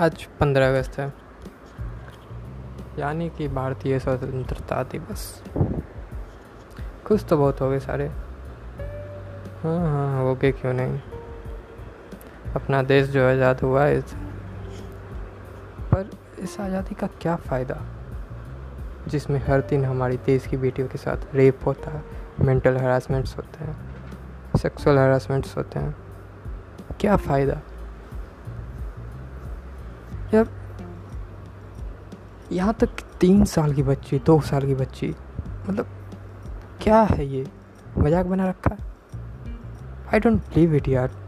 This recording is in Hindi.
आज पंद्रह अगस्त है। यानी कि भारतीय स्वतंत्रता दिवस। खुश तो बहुत हो गए सारे। हाँ हाँ हो गए क्यों नहीं? अपना देश जो आज़ाद हुआ है पर इस आज़ादी का क्या फ़ायदा? जिसमें हर दिन हमारी देश की बेटियों के साथ रेप होता है मेंटल हरासमेंट्स होते हैं सेक्सुअल हरासमेंट्स होते हैं। क्या फ़ायदा? यार यहाँ तक तीन साल की बच्ची, दो साल की बच्ची मतलब क्या है ये? मज़ाक बना रखा है? आई डोंट बिलीव इट यार।